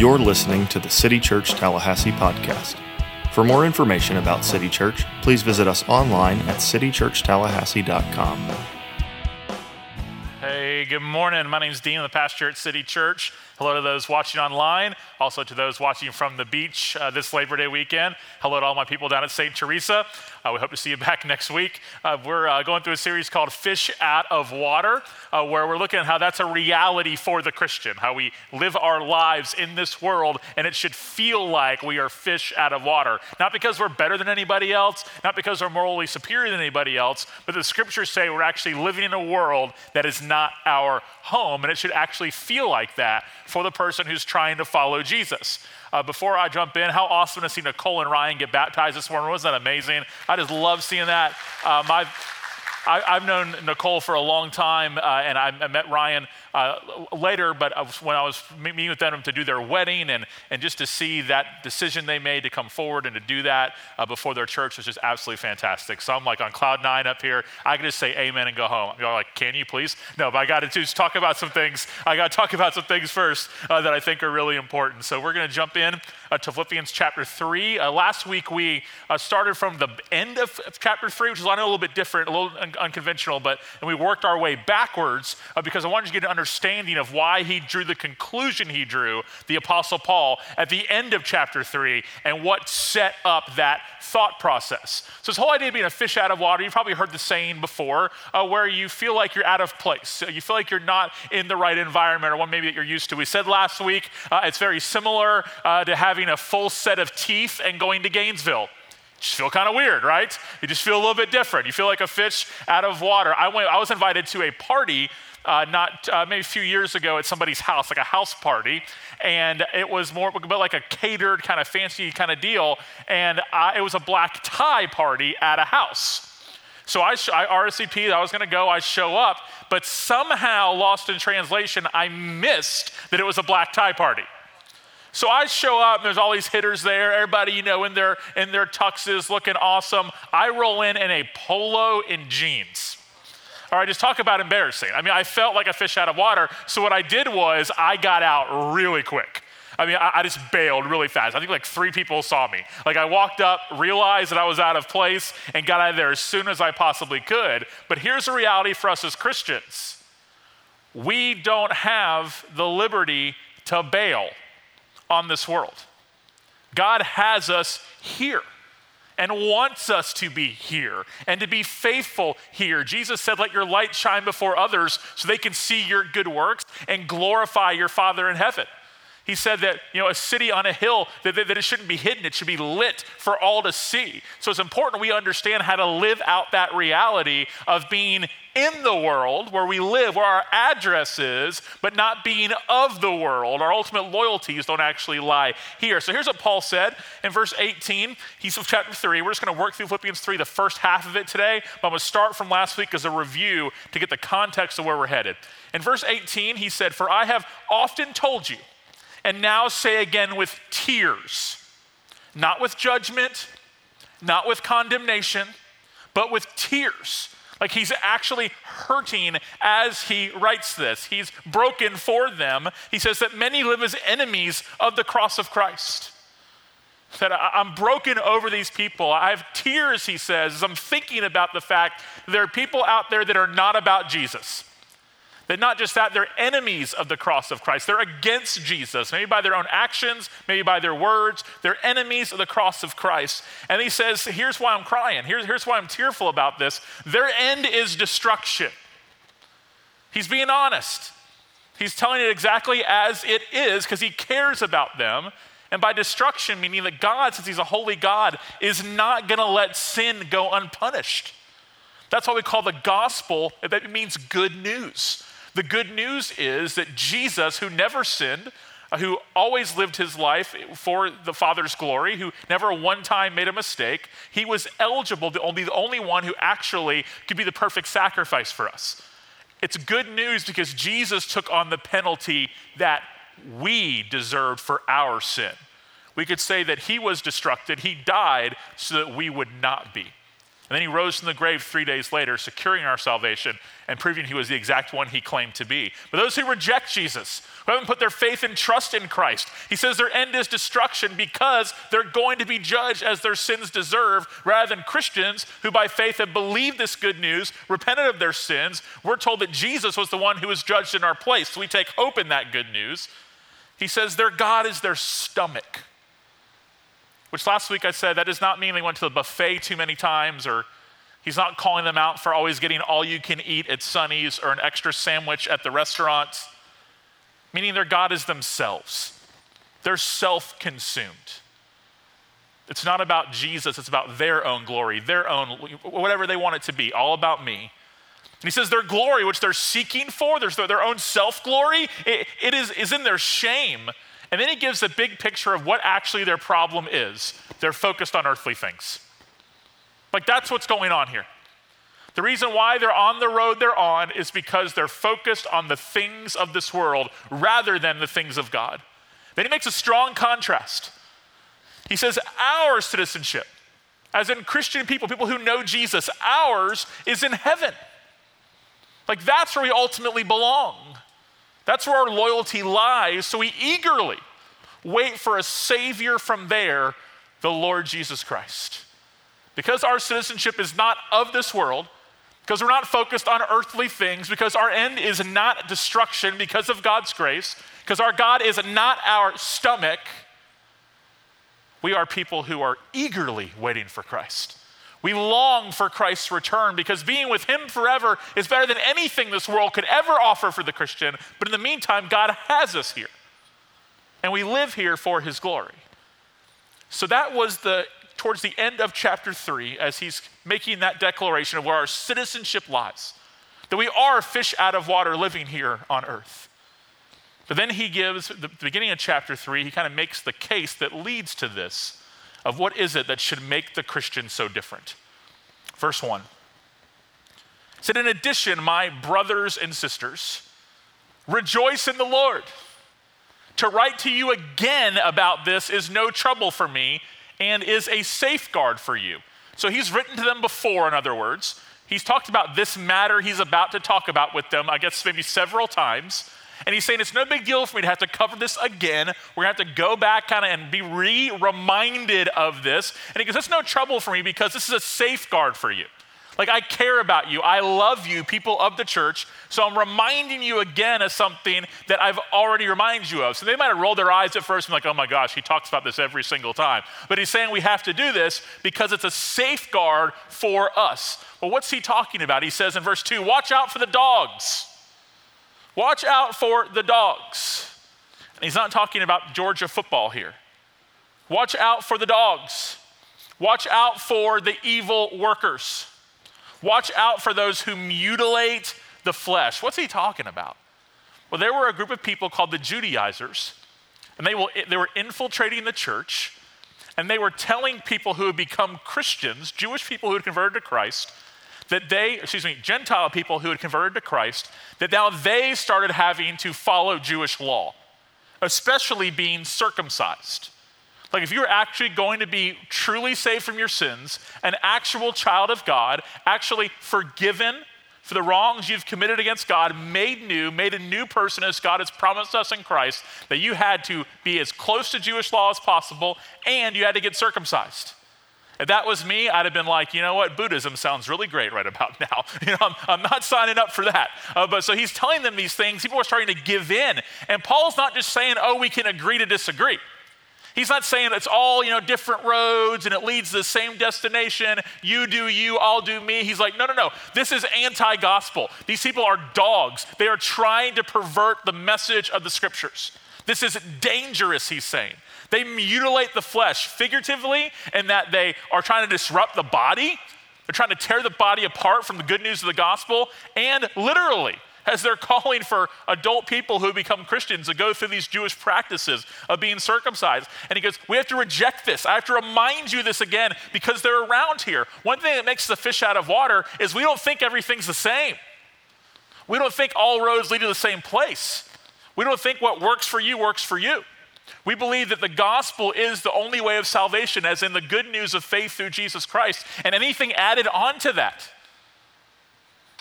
You're listening to the City Church Tallahassee podcast. For more information about City Church, please visit us online at citychurchtallahassee.com. Hey, good morning. My name is Dean. I'm the pastor at City Church. Hello to those watching online, also to those watching from the beach uh, this Labor Day weekend. Hello to all my people down at St. Teresa. Uh, we hope to see you back next week. Uh, we're uh, going through a series called Fish Out of Water, uh, where we're looking at how that's a reality for the Christian, how we live our lives in this world, and it should feel like we are fish out of water. Not because we're better than anybody else, not because we're morally superior than anybody else, but the scriptures say we're actually living in a world that is not our home, and it should actually feel like that for the person who's trying to follow Jesus. Uh, before I jump in, how awesome to see Nicole and Ryan get baptized this morning. Wasn't that amazing? I just love seeing that. Uh, my, I, have known Nicole for a long time, uh, and I, I, met Ryan uh, later, but I was, when I was meeting with them to do their wedding and, and just to see that decision they made to come forward and to do that uh, before their church was just absolutely fantastic. So I'm like on cloud nine up here. I can just say amen and go home. You're like, can you please? No, but I got to just talk about some things. I got to talk about some things first uh, that I think are really important. So we're going to jump in uh, to Philippians chapter 3. Uh, last week we uh, started from the end of, chapter 3, which is I know a little bit different, a little un- unconventional, but and we worked our way backwards because I wanted you to get an understanding of why he drew the conclusion he drew, the Apostle Paul, at the end of chapter 3 and what set up that thought process. So, this whole idea of being a fish out of water, you've probably heard the saying before, uh, where you feel like you're out of place. You feel like you're not in the right environment or one maybe that you're used to. We said last week uh, it's very similar uh, to having a full set of teeth and going to Gainesville just feel kind of weird, right? You just feel a little bit different. You feel like a fish out of water. I went. I was invited to a party uh, not uh, maybe a few years ago at somebody's house, like a house party, and it was more but like a catered kind of fancy kind of deal, and I, it was a black tie party at a house. So I, I RSVP, I was going to go, I show up, but somehow, lost in translation, I missed that it was a black tie party. So I show up, and there's all these hitters there, everybody, you know, in their in their tuxes looking awesome. I roll in in a polo and jeans. All right, just talk about embarrassing. I mean, I felt like a fish out of water. So what I did was I got out really quick. I mean, I, I, just bailed really fast. I think like three people saw me. Like I walked up, realized that I was out of place, and got out of there as soon as I possibly could. But here's the reality for us as Christians we don't have the liberty to bail on this world. God has us here and wants us to be here and to be faithful here. Jesus said, Let your light shine before others so they can see your good works and glorify your Father in heaven. He said that, you know, a city on a hill, that, that, it shouldn't be hidden, it should be lit for all to see. So it's important we understand how to live out that reality of being in the world where we live, where our address is, but not being of the world. Our ultimate loyalties don't actually lie here. So here's what Paul said in verse 18. He's of chapter 3. We're just going to work through Philippians 3, the first half of it today. But I'm going to start from last week as a review to get the context of where we're headed. In verse 18, he said, For I have often told you, and now say again with tears, not with judgment, not with condemnation, but with tears like he's actually hurting as he writes this. He's broken for them. He says that many live as enemies of the cross of Christ. That I'm broken over these people. I have tears, he says, as I'm thinking about the fact there are people out there that are not about Jesus. That not just that, they're enemies of the cross of Christ. They're against Jesus, maybe by their own actions, maybe by their words. They're enemies of the cross of Christ. And he says, Here's why I'm crying. Here's, here's why I'm tearful about this. Their end is destruction. He's being honest. He's telling it exactly as it is because he cares about them. And by destruction, meaning that God, since he's a holy God, is not going to let sin go unpunished. That's why we call the gospel, that means good news. The good news is that Jesus, who never sinned, uh, who always lived his life for the Father's glory, who never one time made a mistake, he was eligible to be the only one who actually could be the perfect sacrifice for us. It's good news because Jesus took on the penalty that we deserved for our sin. We could say that he was destructed, he died so that we would not be. And then he rose from the grave three days later, securing our salvation and proving he was the exact one he claimed to be. But those who reject Jesus, who haven't put their faith and trust in Christ, he says their end is destruction because they're going to be judged as their sins deserve, rather than Christians who by faith have believed this good news, repented of their sins. We're told that Jesus was the one who was judged in our place. So we take hope in that good news. He says their God is their stomach. Which last week I said that does not mean they went to the buffet too many times or he's not calling them out for always getting all you can eat at Sonny's or an extra sandwich at the restaurant. Meaning their God is themselves. They're self consumed. It's not about Jesus, it's about their own glory, their own, whatever they want it to be, all about me. And he says their glory, which they're seeking for, their, their own self glory, it, it is, is in their shame. And then he gives a big picture of what actually their problem is. They're focused on earthly things. Like that's what's going on here. The reason why they're on the road they're on is because they're focused on the things of this world rather than the things of God. Then he makes a strong contrast. He says, Our citizenship, as in Christian people, people who know Jesus, ours is in heaven. Like that's where we ultimately belong. That's where our loyalty lies. So we eagerly wait for a Savior from there, the Lord Jesus Christ. Because our citizenship is not of this world, because we're not focused on earthly things, because our end is not destruction because of God's grace, because our God is not our stomach, we are people who are eagerly waiting for Christ. We long for Christ's return because being with Him forever is better than anything this world could ever offer for the Christian. But in the meantime, God has us here. And we live here for His glory. So that was the towards the end of chapter 3 as he's making that declaration of where our citizenship lies. That we are fish out of water living here on earth. But then he gives, the beginning of chapter 3, he kind of makes the case that leads to this of what is it that should make the Christian so different. Verse 1 said, In addition, my brothers and sisters, rejoice in the Lord. To write to you again about this is no trouble for me and is a safeguard for you. So he's written to them before, in other words. He's talked about this matter he's about to talk about with them, I guess maybe several times. And he's saying it's no big deal for me to have to cover this again. We're going to have to go back kind of and be re reminded of this. And he goes, It's no trouble for me because this is a safeguard for you. Like, I care about you. I love you, people of the church. So I'm reminding you again of something that I've already reminded you of. So they might have rolled their eyes at first and like, oh my gosh, he talks about this every single time. But he's saying we have to do this because it's a safeguard for us. Well, what's he talking about? He says in verse 2 watch out for the dogs. Watch out for the dogs. And he's not talking about Georgia football here. Watch out for the dogs. Watch out for the evil workers. Watch out for those who mutilate the flesh. What's he talking about? Well, there were a group of people called the Judaizers, and they, will, they were infiltrating the church, and they were telling people who had become Christians, Jewish people who had converted to Christ, that they, excuse me, Gentile people who had converted to Christ, that now they started having to follow Jewish law, especially being circumcised. Like, if you're actually going to be truly saved from your sins, an actual child of God, actually forgiven for the wrongs you've committed against God, made new, made a new person as God has promised us in Christ, that you had to be as close to Jewish law as possible and you had to get circumcised. If that was me, I'd have been like, you know what, Buddhism sounds really great right about now. You know, I'm, I'm not signing up for that. Uh, but so he's telling them these things. People are starting to give in. And Paul's not just saying, oh, we can agree to disagree. He's not saying it's all, you know, different roads and it leads to the same destination. You do you, I'll do me. He's like, no, no, no. This is anti gospel. These people are dogs. They are trying to pervert the message of the scriptures. This is dangerous, he's saying. They mutilate the flesh figuratively in that they are trying to disrupt the body. They're trying to tear the body apart from the good news of the gospel, and literally, as they're calling for adult people who become Christians to go through these Jewish practices of being circumcised. And he goes, We have to reject this. I have to remind you this again because they're around here. One thing that makes the fish out of water is we don't think everything's the same. We don't think all roads lead to the same place. We don't think what works for you works for you. We believe that the gospel is the only way of salvation, as in the good news of faith through Jesus Christ. And anything added onto that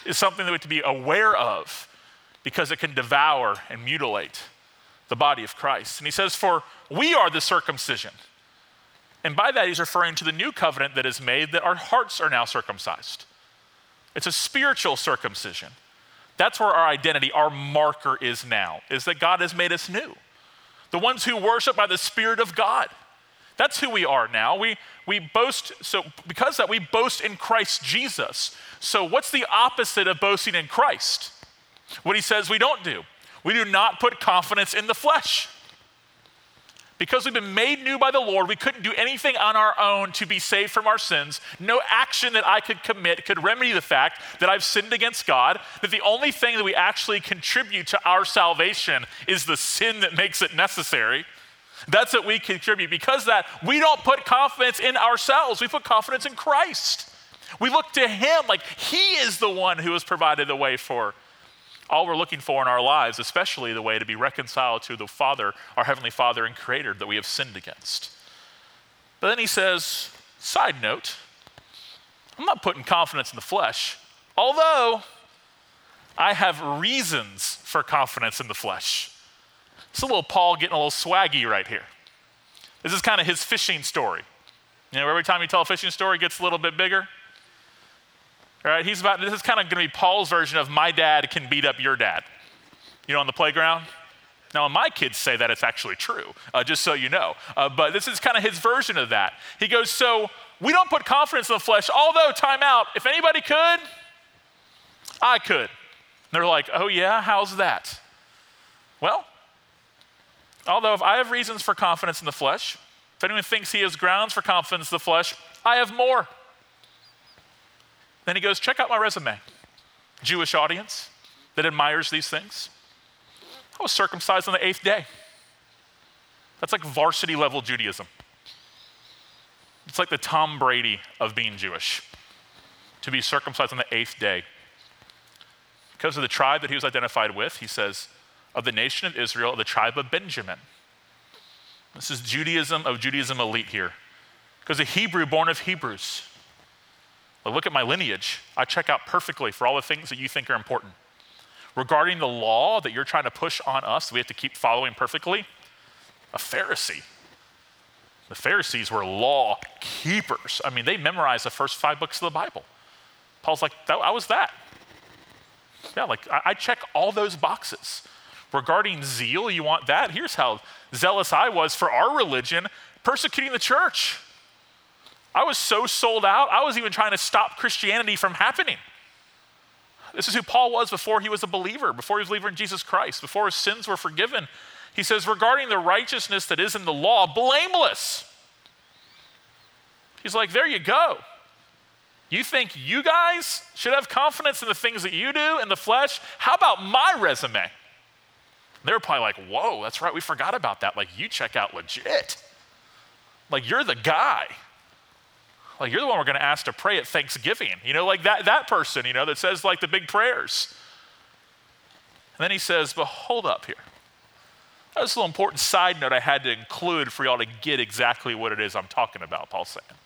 is something that we have to be aware of because it can devour and mutilate the body of Christ. And he says, For we are the circumcision. And by that, he's referring to the new covenant that is made that our hearts are now circumcised. It's a spiritual circumcision. That's where our identity, our marker is now, is that God has made us new. The ones who worship by the Spirit of God. That's who we are now. We, we boast, so because that, we boast in Christ Jesus. So, what's the opposite of boasting in Christ? What he says we don't do. We do not put confidence in the flesh. Because we've been made new by the Lord, we couldn't do anything on our own to be saved from our sins. No action that I could commit could remedy the fact that I've sinned against God. That the only thing that we actually contribute to our salvation is the sin that makes it necessary. That's what we contribute. Because that, we don't put confidence in ourselves, we put confidence in Christ. We look to Him like He is the one who has provided the way for all we're looking for in our lives, especially the way to be reconciled to the Father, our Heavenly Father and Creator that we have sinned against. But then he says, side note, I'm not putting confidence in the flesh, although I have reasons for confidence in the flesh. It's a little Paul getting a little swaggy right here. This is kind of his fishing story. You know, every time you tell a fishing story, it gets a little bit bigger. Right, he's about, this is kind of going to be Paul's version of my dad can beat up your dad, you know, on the playground. Now, when my kids say that, it's actually true, uh, just so you know. Uh, but this is kind of his version of that. He goes, So we don't put confidence in the flesh, although, time out, if anybody could, I could. And they're like, Oh, yeah, how's that? Well, although if I have reasons for confidence in the flesh, if anyone thinks he has grounds for confidence in the flesh, I have more. Then he goes, check out my resume. Jewish audience that admires these things. I was circumcised on the eighth day. That's like varsity level Judaism. It's like the Tom Brady of being Jewish, to be circumcised on the eighth day. Because of the tribe that he was identified with, he says, of the nation of Israel, of the tribe of Benjamin. This is Judaism of Judaism elite here. Because a Hebrew born of Hebrews. But look at my lineage. I check out perfectly for all the things that you think are important. Regarding the law that you're trying to push on us, we have to keep following perfectly, a Pharisee. The Pharisees were law keepers. I mean, they memorized the first five books of the Bible. Paul's like, I was that. Yeah, like I, I check all those boxes. Regarding zeal, you want that? Here's how zealous I was for our religion, persecuting the church. I was so sold out, I was even trying to stop Christianity from happening. This is who Paul was before he was a believer, before he was a believer in Jesus Christ, before his sins were forgiven. He says, regarding the righteousness that is in the law, blameless. He's like, there you go. You think you guys should have confidence in the things that you do in the flesh? How about my resume? They were probably like, whoa, that's right, we forgot about that. Like, you check out legit. Like, you're the guy. Like, you're the one we're going to ask to pray at Thanksgiving. You know, like that, that person, you know, that says like the big prayers. And then he says, but hold up here. That's a little important side note I had to include for y'all to get exactly what it is I'm talking about, Paul's saying.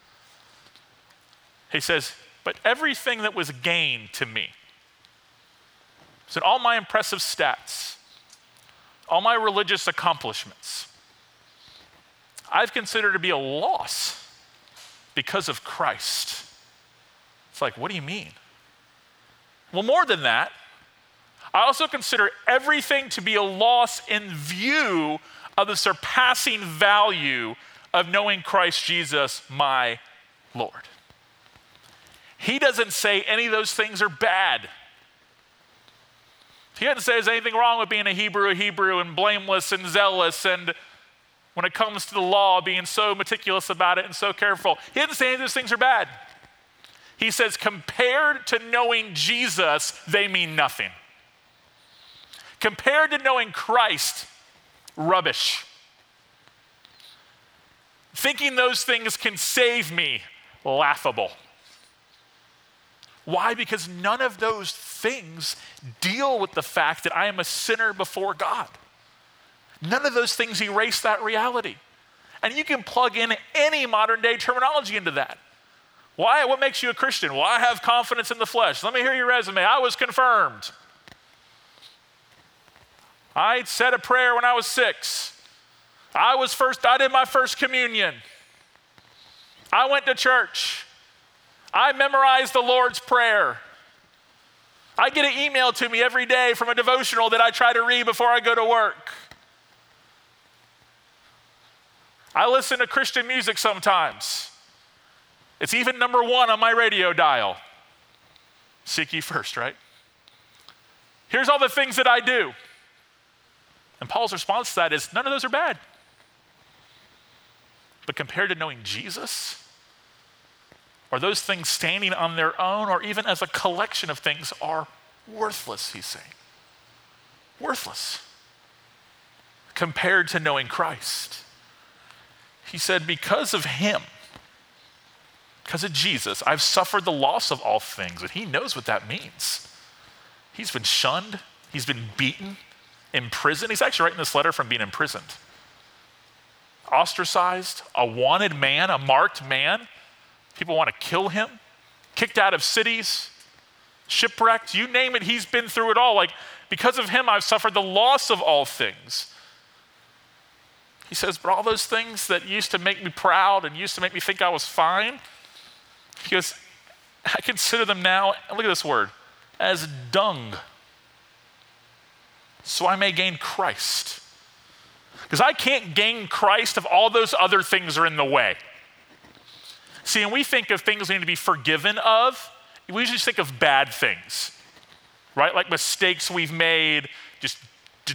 He says, but everything that was gained to me, so all my impressive stats, all my religious accomplishments, I've considered to be a loss because of Christ. It's like, what do you mean? Well, more than that, I also consider everything to be a loss in view of the surpassing value of knowing Christ Jesus, my Lord. He doesn't say any of those things are bad. He doesn't say there's anything wrong with being a Hebrew, a Hebrew, and blameless and zealous and when it comes to the law, being so meticulous about it and so careful. He didn't say any of those things are bad. He says, compared to knowing Jesus, they mean nothing. Compared to knowing Christ, rubbish. Thinking those things can save me, laughable. Why? Because none of those things deal with the fact that I am a sinner before God. None of those things erase that reality. And you can plug in any modern day terminology into that. Why? What makes you a Christian? Well, I have confidence in the flesh. Let me hear your resume. I was confirmed. I said a prayer when I was six. I was first, I did my first communion. I went to church. I memorized the Lord's Prayer. I get an email to me every day from a devotional that I try to read before I go to work. I listen to Christian music sometimes. It's even number one on my radio dial. Seek ye first, right? Here's all the things that I do. And Paul's response to that is none of those are bad. But compared to knowing Jesus, or those things standing on their own, or even as a collection of things, are worthless, he's saying. Worthless compared to knowing Christ. He said, Because of him, because of Jesus, I've suffered the loss of all things. And he knows what that means. He's been shunned, he's been beaten, imprisoned. He's actually writing this letter from being imprisoned. Ostracized, a wanted man, a marked man. People want to kill him, kicked out of cities, shipwrecked, you name it, he's been through it all. Like, because of him, I've suffered the loss of all things. He says, But all those things that used to make me proud and used to make me think I was fine, he goes, I consider them now, look at this word, as dung. So I may gain Christ. Because I can't gain Christ if all those other things are in the way. See, and we think of things we need to be forgiven of, we usually think of bad things, right? Like mistakes we've made, just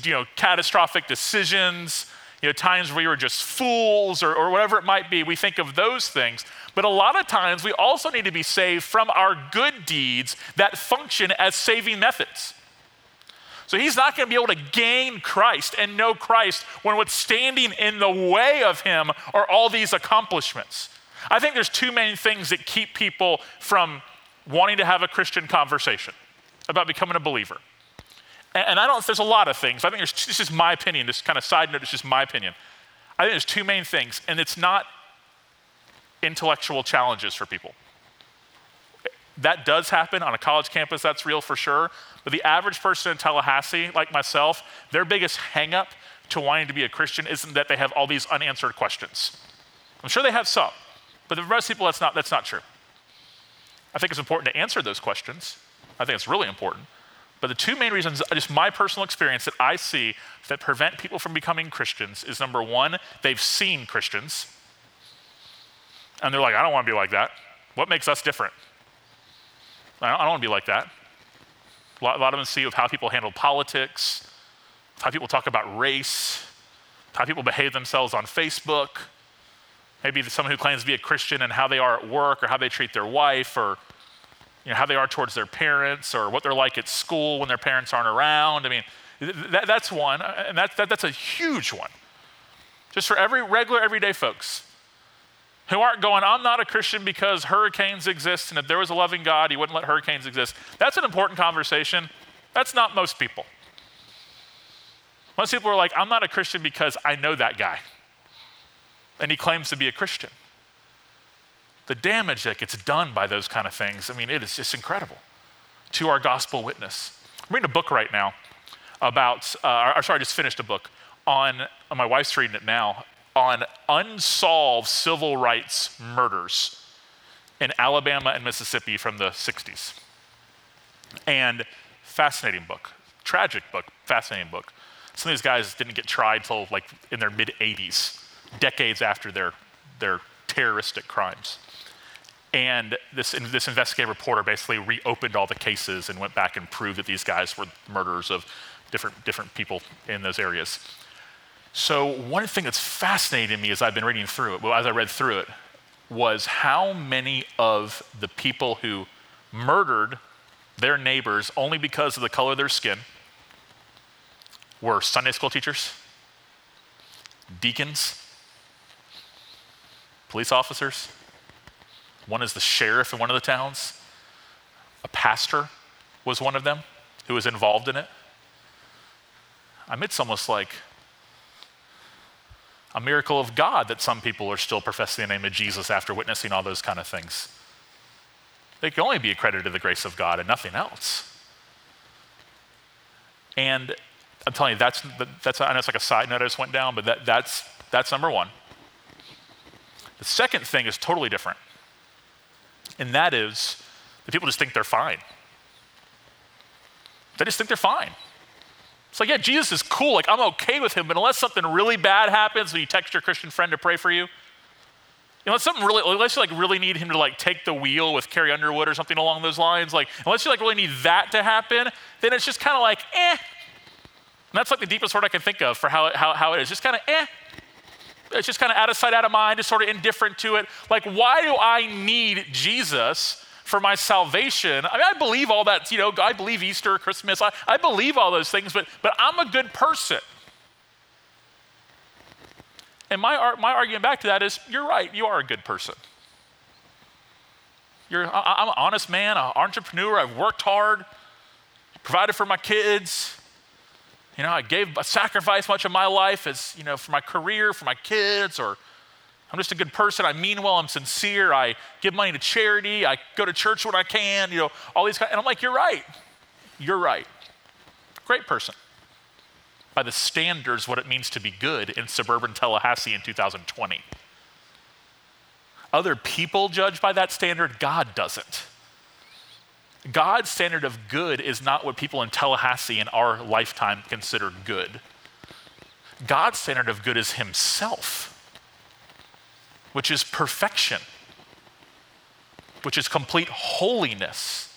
you know, catastrophic decisions, you know, times where we were just fools or, or whatever it might be. We think of those things. But a lot of times we also need to be saved from our good deeds that function as saving methods. So he's not going to be able to gain Christ and know Christ when what's standing in the way of him are all these accomplishments. I think there's two main things that keep people from wanting to have a Christian conversation about becoming a believer. And, I don't, there's a lot of things. I think there's, this is my opinion, this kind of side note, it's just my opinion. I think there's two main things, and it's not intellectual challenges for people. That does happen on a college campus, that's real for sure. But the average person in Tallahassee, like myself, their biggest hangup to wanting to be a Christian isn't that they have all these unanswered questions. I'm sure they have some, but the rest of people, that's not, that's not true. I think it's important to answer those questions. I think it's really important. But the two main reasons, uh, just my personal experience that I see that prevent people from becoming Christians is number one, they've seen Christians. And they're like, I don't want to be like that. What makes us different? I don't, don't want to be like that. A lot, a lot of them see of how people handle politics, how people talk about race, how people behave themselves on Facebook. Maybe someone who claims to be a Christian and how they are at work or how they treat their wife or you know, how they are towards their parents or what they're like at school when their parents aren't around. I mean, that, that's one, uh, and that, that, that's a huge one. Just for every regular, everyday folks who aren't going, I'm not a Christian because hurricanes exist, and if there was a loving God, He wouldn't let hurricanes exist. That's an important conversation. That's not most people. Most people are like, I'm not a Christian because I know that guy, and he claims to be a Christian the damage that gets done by those kind of things, I mean, it is just incredible to our gospel witness. I'm reading a book right now about, uh, or sorry, I just finished a book on, uh, my wife's reading it now, on unsolved civil rights murders in Alabama and Mississippi from the 60s. And fascinating book, tragic book, fascinating book. Some of these guys didn't get tried till like in their mid 80s, decades after their, their terroristic crimes. And this, this investigative reporter basically reopened all the cases and went back and proved that these guys were murderers of different, different people in those areas. So, one thing that's fascinating me as I've been reading through it, well, as I read through it, was how many of the people who murdered their neighbors only because of the color of their skin were Sunday school teachers, deacons, police officers, one is the sheriff in one of the towns. A pastor was one of them who was involved in it. I mean, it's almost like a miracle of God that some people are still professing the name of Jesus after witnessing all those kind of things. They can only be accredited to the grace of God and nothing else. And I'm telling you, that's, that's I know it's like a side note I just went down, but that, that's, that's number one. The second thing is totally different, and that is that people just think they're fine. They just think they're fine. It's like, yeah, Jesus is cool. Like, I'm okay with him, but unless something really bad happens, when you text your Christian friend to pray for you, you know, something really, unless you like really need him to like take the wheel with Carrie Underwood or something along those lines, like unless you like really need that to happen, then it's just kind of like, eh. And that's like the deepest word I can think of for how, how, how it is. Just kind of, eh. It's just kind of out of sight, out of mind, just sort of indifferent to it. Like, why do I need Jesus for my salvation? I mean, I believe all that, you know, I believe Easter, Christmas, I, I believe all those things, but, but I'm a good person. And my, my argument back to that is you're right, you are a good person. You're, I, am an honest man, an entrepreneur, I've worked hard, provided for my kids. You know, I gave, I sacrificed much of my life as, you know, for my career, for my kids, or I'm just a good person. I mean well, I'm sincere. I give money to charity. I go to church when I can, you know, all these kind. And I'm like, you're right. You're right. Great person by the standards what it means to be good in suburban Tallahassee in 2020. Other people judge by that standard, God doesn't. God's standard of good is not what people in Tallahassee in our lifetime consider good. God's standard of good is Himself, which is perfection, which is complete holiness.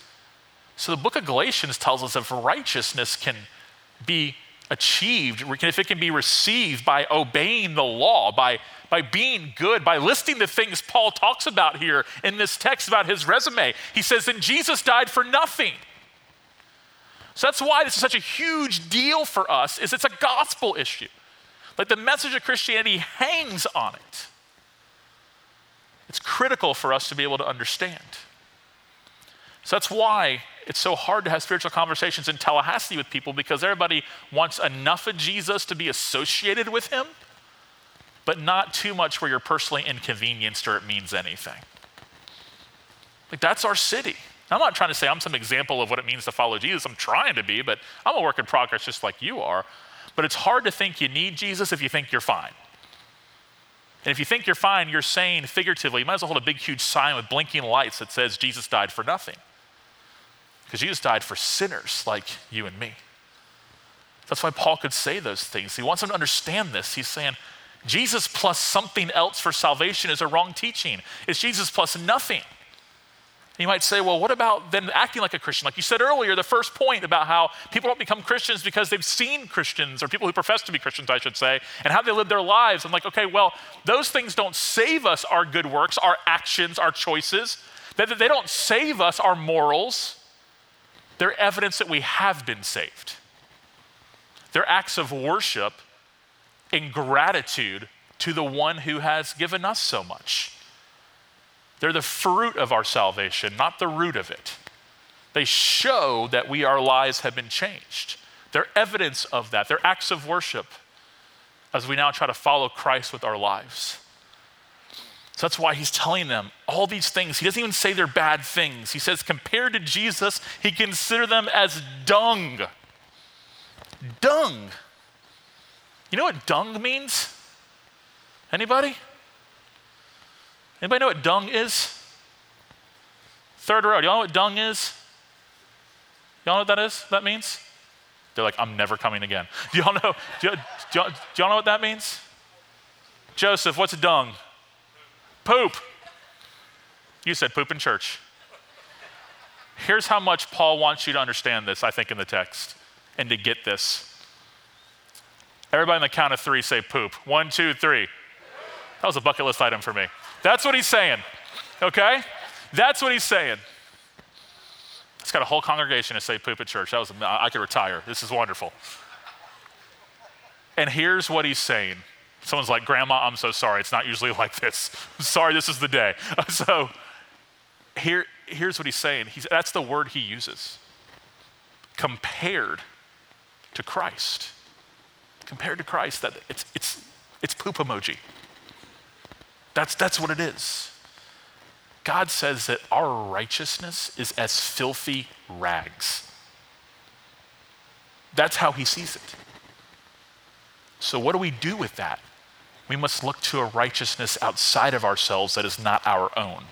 So the book of Galatians tells us if righteousness can be achieved, if it can be received by obeying the law, by, by being good, by listing the things Paul talks about here in this text about his resume. He says, and Jesus died for nothing. So that's why this is such a huge deal for us, is it's a gospel issue. Like the message of Christianity hangs on it. It's critical for us to be able to understand. So that's why it's so hard to have spiritual conversations in Tallahassee with people because everybody wants enough of Jesus to be associated with him, but not too much where you're personally inconvenienced or it means anything. Like, that's our city. I'm not trying to say I'm some example of what it means to follow Jesus. I'm trying to be, but I'm a work in progress just like you are. But it's hard to think you need Jesus if you think you're fine. And if you think you're fine, you're saying figuratively, you might as well hold a big, huge sign with blinking lights that says Jesus died for nothing. Because Jesus died for sinners like you and me. That's why Paul could say those things. He wants them to understand this. He's saying, Jesus plus something else for salvation is a wrong teaching. It's Jesus plus nothing. You might say, well, what about then acting like a Christian? Like you said earlier, the first point about how people don't become Christians because they've seen Christians, or people who profess to be Christians, I should say, and how they live their lives. I'm like, okay, well, those things don't save us our good works, our actions, our choices. They, they don't save us our morals. They're evidence that we have been saved. They're acts of worship and gratitude to the one who has given us so much. They're the fruit of our salvation, not the root of it. They show that we, our lives have been changed. They're evidence of that. They're acts of worship as we now try to follow Christ with our lives. So that's why he's telling them all these things. He doesn't even say they're bad things. He says, compared to Jesus, he considered them as dung. Dung. You know what dung means? Anybody? Anybody know what dung is? Third row. Do y'all know what dung is? Y'all know what that is? That means? They're like, I'm never coming again. Do y'all know? Do y'all, do y'all, do y'all know what that means? Joseph, what's dung? Poop. You said poop in church. Here's how much Paul wants you to understand this, I think, in the text, and to get this. Everybody on the count of three say poop. One, two, three. That was a bucket list item for me. That's what he's saying, okay? That's what he's saying. It's got a whole congregation to say poop at church. That was, I could retire. This is wonderful. And here's what he's saying Someone's like, Grandma, I'm so sorry. It's not usually like this. sorry, this is the day. so here, here's what he's saying. He's, that's the word he uses. Compared to Christ. Compared to Christ, that it's, it's It's poop emoji. That's, that's what it is. God says that our righteousness is as filthy rags. That's how he sees it. So, what do we do with that? We must look to a righteousness outside of ourselves that is not our own.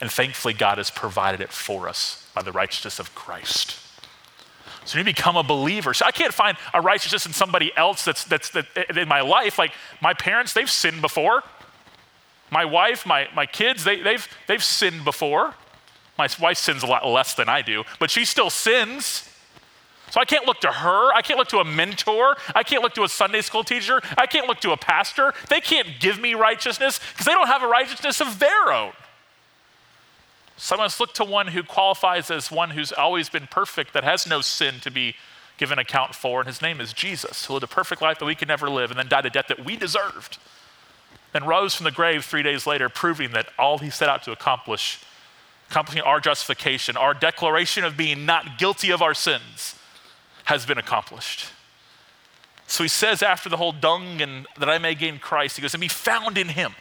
And thankfully, God has provided it for us by the righteousness of Christ. So you become a believer. So I can't find a righteousness in somebody else that's, that's that, in my life. Like my parents, they've sinned before. My wife, my, my kids, they, they've, they've sinned before. My wife sins a lot less than I do, but she still sins. So I can't look to her. I can't look to a mentor. I can't look to a Sunday school teacher. I can't look to a pastor. They can't give me righteousness because they don't have a righteousness of their own. So I must look to one who qualifies as one who's always been perfect, that has no sin to be given account for, and his name is Jesus, who lived a perfect life that we could never live and then died a death that we deserved. And rose from the grave three days later, proving that all he set out to accomplish, accomplishing our justification, our declaration of being not guilty of our sins, has been accomplished. So he says after the whole dung and that I may gain Christ, he goes, and be found in him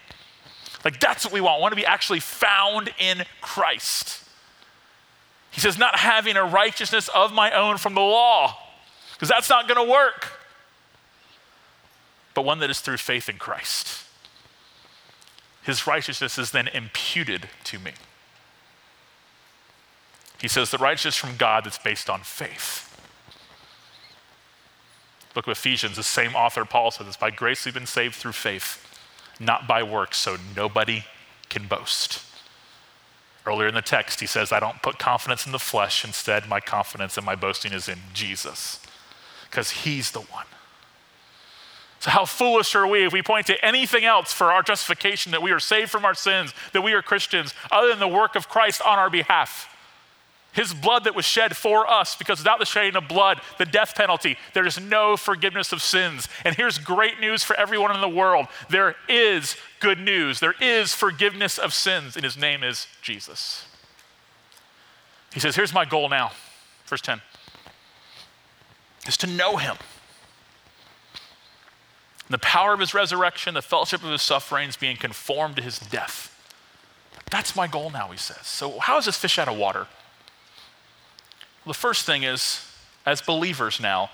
like, that's what we want. We want to be actually found in Christ. He says, not having a righteousness of my own from the law, because that's not going to work, but one that is through faith in Christ. His righteousness is then imputed to me. He says, the righteousness from God that's based on faith. Book of Ephesians, the same author, Paul says, it's by grace we've been saved through faith not by works, so nobody can boast. Earlier in the text, he says, I don't put confidence in the flesh. Instead, my confidence and my boasting is in Jesus, because he's the one. So, how foolish are we if we point to anything else for our justification that we are saved from our sins, that we are Christians, other than the work of Christ on our behalf? His blood that was shed for us, because without the shedding of blood, the death penalty, there is no forgiveness of sins. And here's great news for everyone in the world there is good news, there is forgiveness of sins, and his name is Jesus. He says, Here's my goal now, verse 10 is to know him. the power of his resurrection, the fellowship of his sufferings, being conformed to his death. That's my goal now, he says. So, how is this fish out of water? The first thing is, as believers now,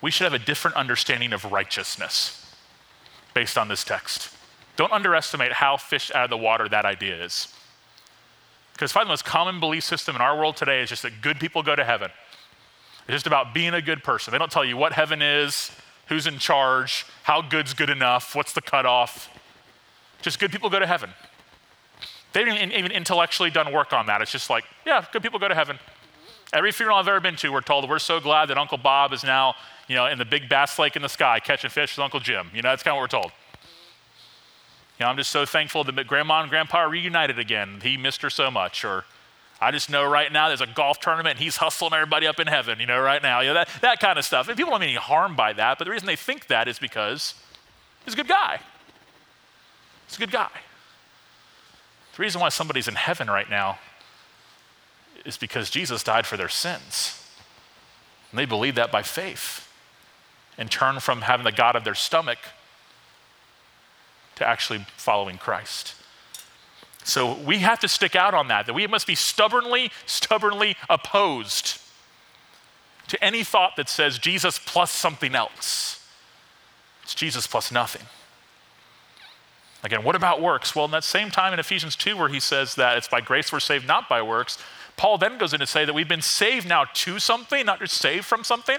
we should have a different understanding of righteousness based on this text. Don't underestimate how fished out of the water that idea is. Because probably the most common belief system in our world today is just that good people go to heaven. It's just about being a good person. They don't tell you what heaven is, who's in charge, how good's good enough, what's the cutoff. Just good people go to heaven. They haven't even intellectually done work on that. It's just like, yeah, good people go to heaven. Every funeral I've ever been to, we're told we're so glad that Uncle Bob is now, you know, in the big bass lake in the sky catching fish with Uncle Jim. You know, that's kind of what we're told. You know, I'm just so thankful that Grandma and Grandpa are reunited again. He missed her so much. Or I just know right now there's a golf tournament and he's hustling everybody up in heaven, you know, right now. You know, that, that kind of stuff. And people don't mean any harm by that, but the reason they think that is because he's a good guy. He's a good guy. The reason why somebody's in heaven right now is because Jesus died for their sins. And they believe that by faith and turn from having the God of their stomach to actually following Christ. So we have to stick out on that, that we must be stubbornly, stubbornly opposed to any thought that says Jesus plus something else. It's Jesus plus nothing. Again, what about works? Well, in that same time in Ephesians 2, where he says that it's by grace we're saved, not by works, Paul then goes in to say that we've been saved now to something, not just saved from something.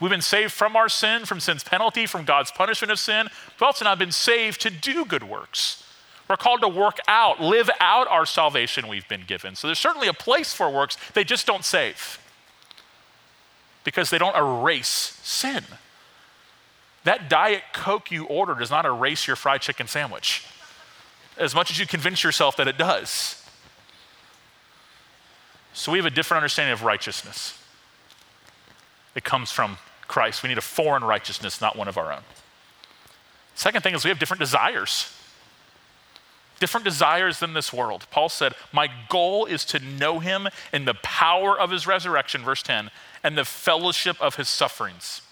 We've been saved from our sin, from sin's penalty, from God's punishment of sin. We've also now been saved to do good works. We're called to work out, live out our salvation we've been given. So there's certainly a place for works, they just don't save because they don't erase sin. That Diet Coke you order does not erase your fried chicken sandwich, as much as you convince yourself that it does. So we have a different understanding of righteousness. It comes from Christ. We need a foreign righteousness, not one of our own. Second thing is we have different desires. Different desires than this world. Paul said, My goal is to know him in the power of his resurrection, verse 10, and the fellowship of his sufferings,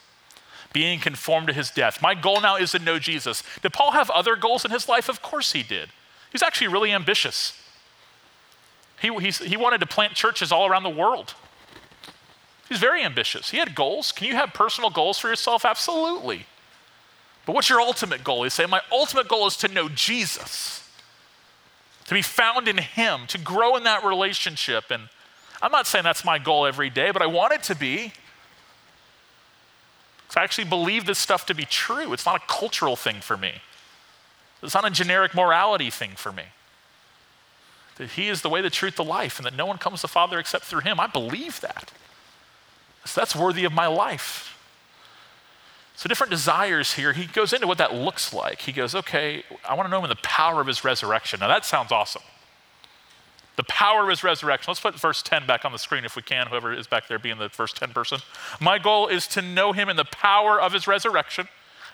being conformed to his death. My goal now is to know Jesus. Did Paul have other goals in his life? Of course he did. He's actually really ambitious. He, he wanted to plant churches all around the world. He's very ambitious. He had goals. Can you have personal goals for yourself? Absolutely. But what's your ultimate goal? He's saying, My ultimate goal is to know Jesus, to be found in Him, to grow in that relationship. And I'm not saying that's my goal every day, but I want it to be. I actually believe this stuff to be true. It's not a cultural thing for me, it's not a generic morality thing for me. That He is the way, the truth, the life, and that no one comes to the Father except through Him. I believe that. So that's worthy of my life. So, different desires here. He goes into what that looks like. He goes, okay, I want to know him in the power of his resurrection. Now, that sounds awesome. The power of his resurrection. Let's put verse 10 back on the screen if we can, whoever is back there being the first 10 person. My goal is to know him in the power of his resurrection.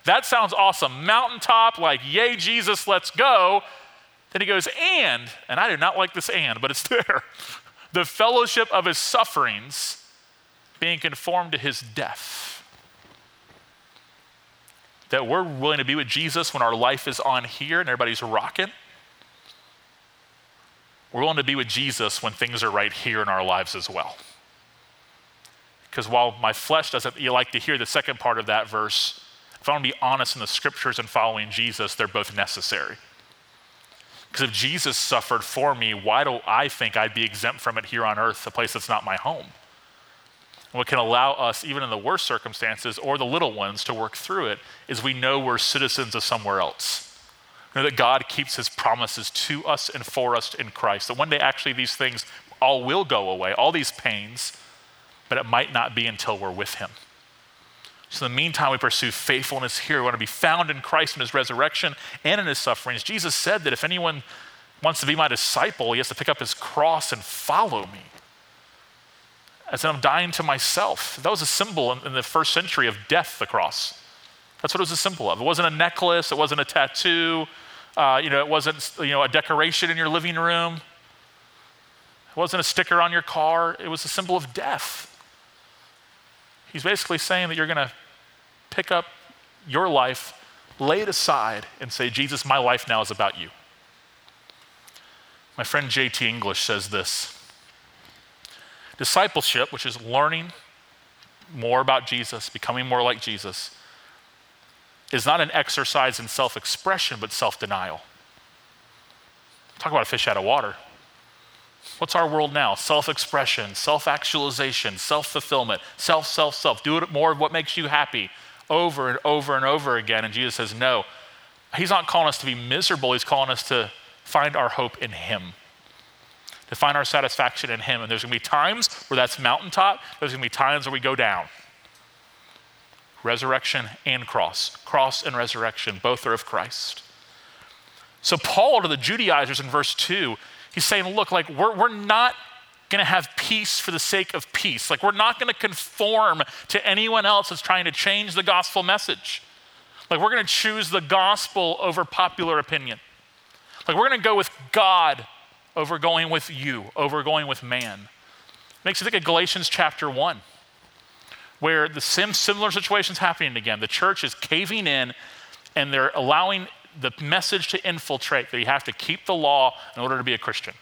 That sounds awesome. Mountaintop, like, yay, Jesus, let's go. Then he goes, and, and I do not like this and, but it's there. The fellowship of his sufferings, being conformed to his death that we're willing to be with Jesus when our life is on here and everybody's rocking. We're willing to be with Jesus when things are right here in our lives as well. Because while my flesh doesn't you like to hear the second part of that verse, if I want to be honest in the scriptures and following Jesus, they're both necessary. Because if Jesus suffered for me, why do I think I'd be exempt from it here on earth, a place that's not my home? what can allow us, even in the worst circumstances or the little ones, to work through it is we know we're citizens of somewhere else. We know that God keeps his promises to us and for us in Christ. That one day, actually, these things all will go away, all these pains, but it might not be until we're with him. So, in the meantime, we pursue faithfulness here. We want to be found in Christ in his resurrection and in his sufferings. Jesus said that if anyone wants to be my disciple, he has to pick up his cross and follow me as in, I'm dying to myself. That was a symbol in, in, the first century of death, the cross. That's what it was a symbol of. It wasn't a necklace, it wasn't a tattoo, uh, you know, it wasn't you know, a decoration in your living room, it wasn't a sticker on your car, it was a symbol of death. He's basically saying that you're going to pick up your life, lay it aside, and say, Jesus, my life now is about you. My friend JT English says this. Discipleship, which is learning more about Jesus, becoming more like Jesus, is not an exercise in self expression, but self denial. Talk about a fish out of water. What's our world now? Self expression, self actualization, self fulfillment, self, self, self. Do it more of what makes you happy over and over and over again. And Jesus says, no. He's not calling us to be miserable, He's calling us to find our hope in Him to find our satisfaction in Him. And there's going to be times where that's mountaintop, there's going to be times where we go down. Resurrection and cross. Cross and resurrection, both are of Christ. So, Paul to the Judaizers in verse 2, he's saying, look, like we're, we're not going to have peace for the sake of peace. Like, we're not going to conform to anyone else that's trying to change the gospel message. Like, we're going to choose the gospel over popular opinion. Like, we're going to go with God over going with you, over going with man. Makes you think of Galatians chapter 1, where the similar situation's happening again. The church is caving in and they're allowing the message to infiltrate that you have to keep the law in order to be a Christian.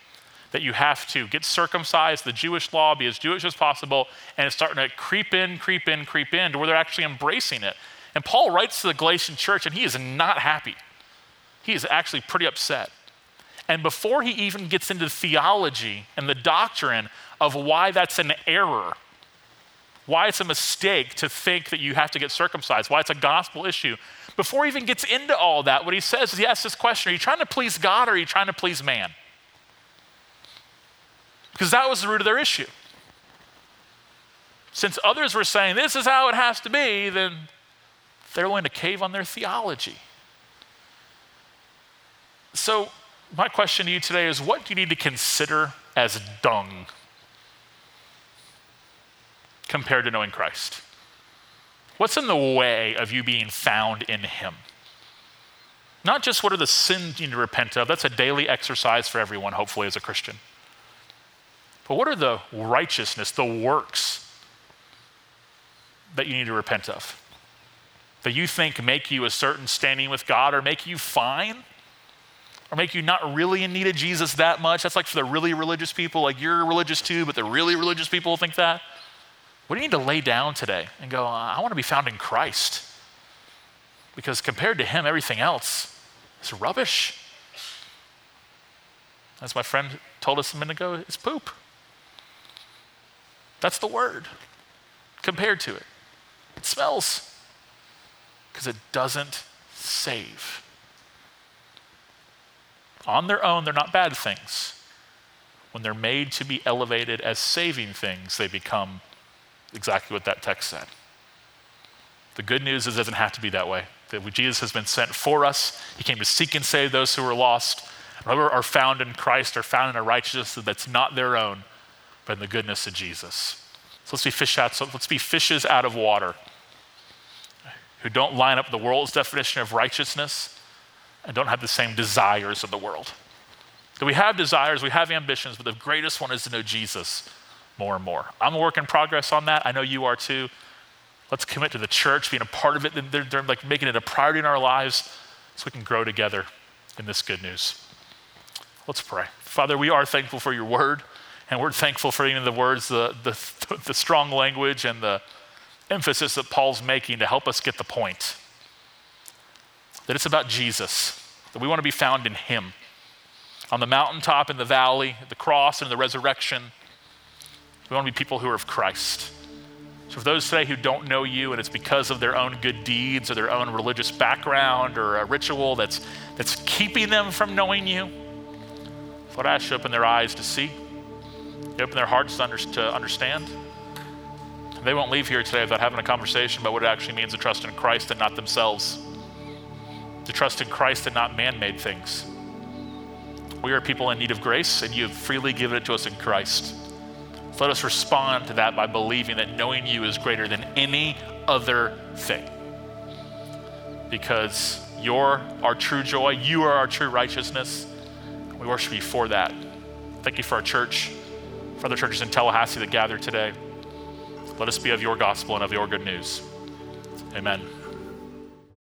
That you have to get circumcised, the Jewish law, be as Jewish as possible, and it's starting to creep in, creep in, creep in to where they're actually embracing it. And Paul writes to the Galatian church, and he is not happy. He is actually pretty upset. And before he even gets into the theology and the doctrine of why that's an error, why it's a mistake to think that you have to get circumcised, why it's a gospel issue, before he even gets into all that, what he says is he asks this question Are you trying to please God or are you trying to please man? Because that was the root of their issue. Since others were saying this is how it has to be, then they're willing to cave on their theology. So my question to you today is what do you need to consider as dung compared to knowing Christ? What's in the way of you being found in Him? Not just what are the sins you need to repent of, that's a daily exercise for everyone, hopefully, as a Christian. But what are the righteousness, the works that you need to repent of? that you think make you a certain standing with God or make you fine or make you not really in need of Jesus that much. That's like for the really religious people, like you're religious too, but the really religious people think that. What do you need to lay down today and go, I want to be found in Christ? Because compared to Him, everything else is rubbish. As my friend told us a minute ago, it's poop. That's the word compared to it. It smells because it doesn't save. On their own, they're not bad things. When they're made to be elevated as saving things, they become exactly what that text said. The good news is it doesn't have to be that way. That Jesus has been sent for us. He came to seek and save those who are lost. Whoever are found in Christ are found in a righteousness that's not their own, but in the goodness of Jesus. So let's be fish out. So let's be fishes out of water who don't line up the world's definition of righteousness and don't have the same desires of the world. We have desires, we have ambitions, but the greatest one is to know Jesus more and more. I'm a work in progress on that. I know you are too. Let's commit to the church, being a part of it. They're, they're like making it a priority in our lives so we can grow together in this good news. Let's pray. Father, we are thankful for your word, and we're thankful for even the words, the, the, the strong language, and the emphasis that Paul's making to help us get the point. That it's about Jesus, that we want to be found in Him. On the mountaintop, in the valley, the cross, and the resurrection, we want to be people who are of Christ. So, for those today who don't know you, and it's because of their own good deeds or their own religious background or a ritual that's, that's keeping them from knowing you, Lord, I ask you open their eyes to see, open their hearts to, under, to understand. They won't leave here today without having a conversation about what it actually means to trust in Christ and not themselves, to trust in Christ and not man made things. We are people in need of grace, and you have freely given it to us in Christ. Let us respond to that by believing that knowing you is greater than any other thing. Because you're our true joy, you are our true righteousness. We worship you for that. Thank you for our church, for other churches in Tallahassee that gather today. Let us be of your gospel and of your good news. Amen.